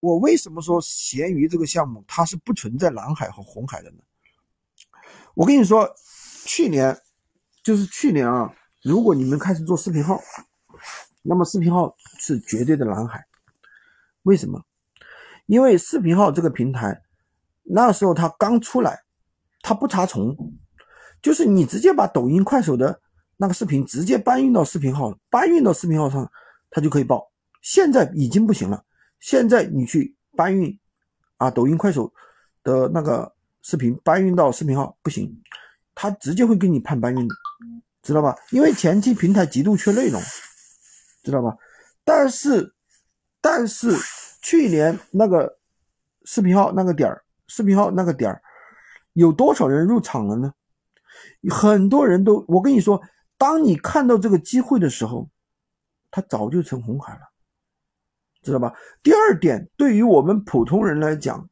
我为什么说闲鱼这个项目它是不存在蓝海和红海的呢？我跟你说，去年就是去年啊，如果你们开始做视频号，那么视频号是绝对的蓝海。为什么？因为视频号这个平台那时候它刚出来，它不查重，就是你直接把抖音、快手的那个视频直接搬运到视频号，搬运到视频号上，它就可以报。现在已经不行了。现在你去搬运啊，抖音、快手的那个视频搬运到视频号不行，他直接会给你判搬运的，知道吧？因为前期平台极度缺内容，知道吧？但是，但是去年那个视频号那个点儿，视频号那个点儿，有多少人入场了呢？很多人都，我跟你说，当你看到这个机会的时候，它早就成红海了。知道吧？第二点，对于我们普通人来讲，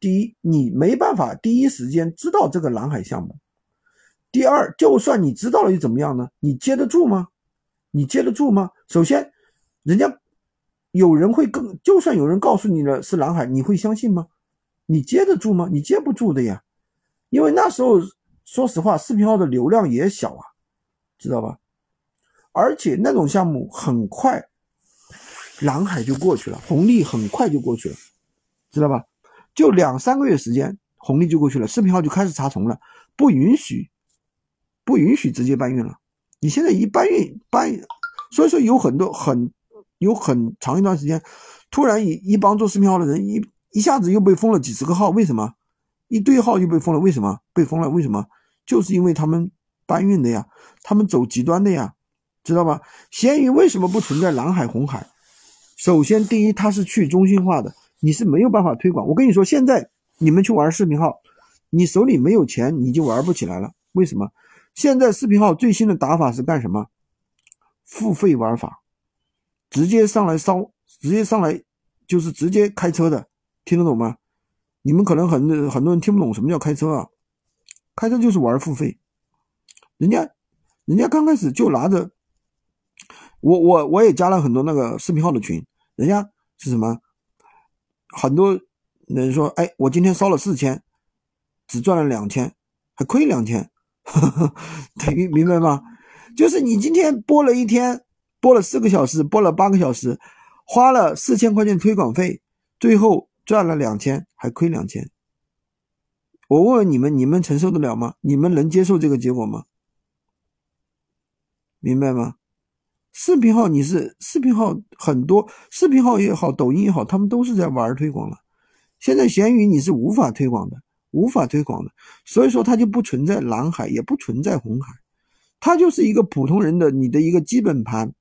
第一，你没办法第一时间知道这个蓝海项目；第二，就算你知道了又怎么样呢？你接得住吗？你接得住吗？首先，人家有人会更，就算有人告诉你了是蓝海，你会相信吗？你接得住吗？你接不住的呀，因为那时候说实话，视频号的流量也小啊，知道吧？而且那种项目很快。蓝海就过去了，红利很快就过去了，知道吧？就两三个月时间，红利就过去了，视频号就开始查重了，不允许，不允许直接搬运了。你现在一搬运搬，所以说有很多很有很长一段时间，突然一一帮做视频号的人一一下子又被封了几十个号，为什么？一堆号又被封了，为什么？被封了，为什么？就是因为他们搬运的呀，他们走极端的呀，知道吧？闲鱼为什么不存在蓝海红海？首先，第一，它是去中心化的，你是没有办法推广。我跟你说，现在你们去玩视频号，你手里没有钱，你就玩不起来了。为什么？现在视频号最新的打法是干什么？付费玩法，直接上来烧，直接上来就是直接开车的，听得懂吗？你们可能很很多人听不懂什么叫开车啊？开车就是玩付费，人家，人家刚开始就拿着，我我我也加了很多那个视频号的群。人家是什么？很多人说：“哎，我今天烧了四千，只赚了两千，还亏两千，等于明白吗？就是你今天播了一天，播了四个小时，播了八个小时，花了四千块钱推广费，最后赚了两千，还亏两千。我问问你们，你们承受得了吗？你们能接受这个结果吗？明白吗？”视频号你是视频号很多，视频号也好，抖音也好，他们都是在玩推广了。现在闲鱼你是无法推广的，无法推广的，所以说它就不存在蓝海，也不存在红海，它就是一个普通人的你的一个基本盘，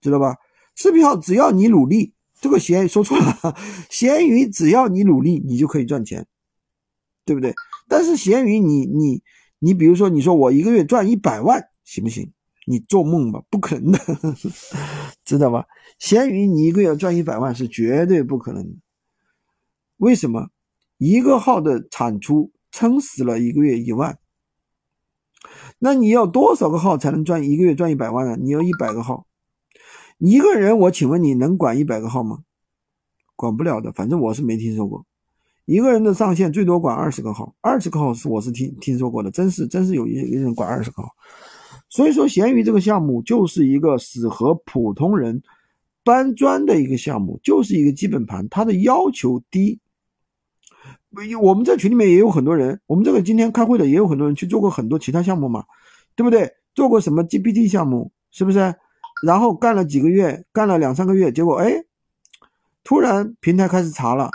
知道吧？视频号只要你努力，这个闲说错了，闲鱼只要你努力，你就可以赚钱，对不对？但是闲鱼你你你，比如说你说我一个月赚一百万，行不行？你做梦吧，不可能的，知道吧？闲鱼你一个月赚一百万是绝对不可能。为什么？一个号的产出撑死了一个月一万，那你要多少个号才能赚一个月赚一百万呢？你要一百个号，一个人我请问你能管一百个号吗？管不了的，反正我是没听说过。一个人的上限最多管二十个号，二十个号是我是听听说过的，真是真是有一一个人管二十个号。所以说，闲鱼这个项目就是一个适合普通人搬砖的一个项目，就是一个基本盘，它的要求低。我们在群里面也有很多人，我们这个今天开会的也有很多人去做过很多其他项目嘛，对不对？做过什么 GPT 项目，是不是？然后干了几个月，干了两三个月，结果哎，突然平台开始查了，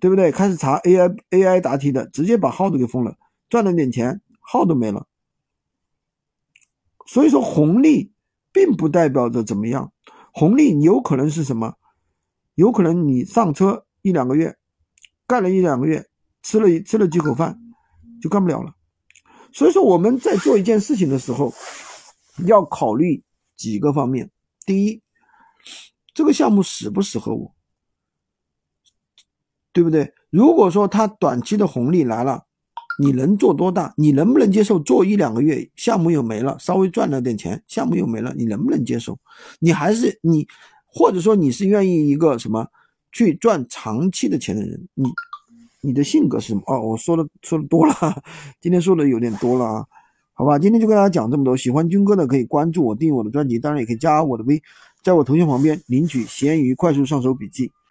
对不对？开始查 AI AI 答题的，直接把号都给封了，赚了点钱，号都没了。所以说红利并不代表着怎么样，红利有可能是什么？有可能你上车一两个月，干了一两个月，吃了吃了几口饭，就干不了了。所以说我们在做一件事情的时候，要考虑几个方面。第一，这个项目适不适合我，对不对？如果说它短期的红利来了。你能做多大？你能不能接受做一两个月，项目又没了，稍微赚了点钱，项目又没了，你能不能接受？你还是你，或者说你是愿意一个什么？去赚长期的钱的人，你你的性格是什么？哦，我说的说的多了，今天说的有点多了啊，好吧，今天就跟大家讲这么多。喜欢军哥的可以关注我，订我的专辑，当然也可以加我的微，在我头像旁边领取闲鱼快速上手笔记。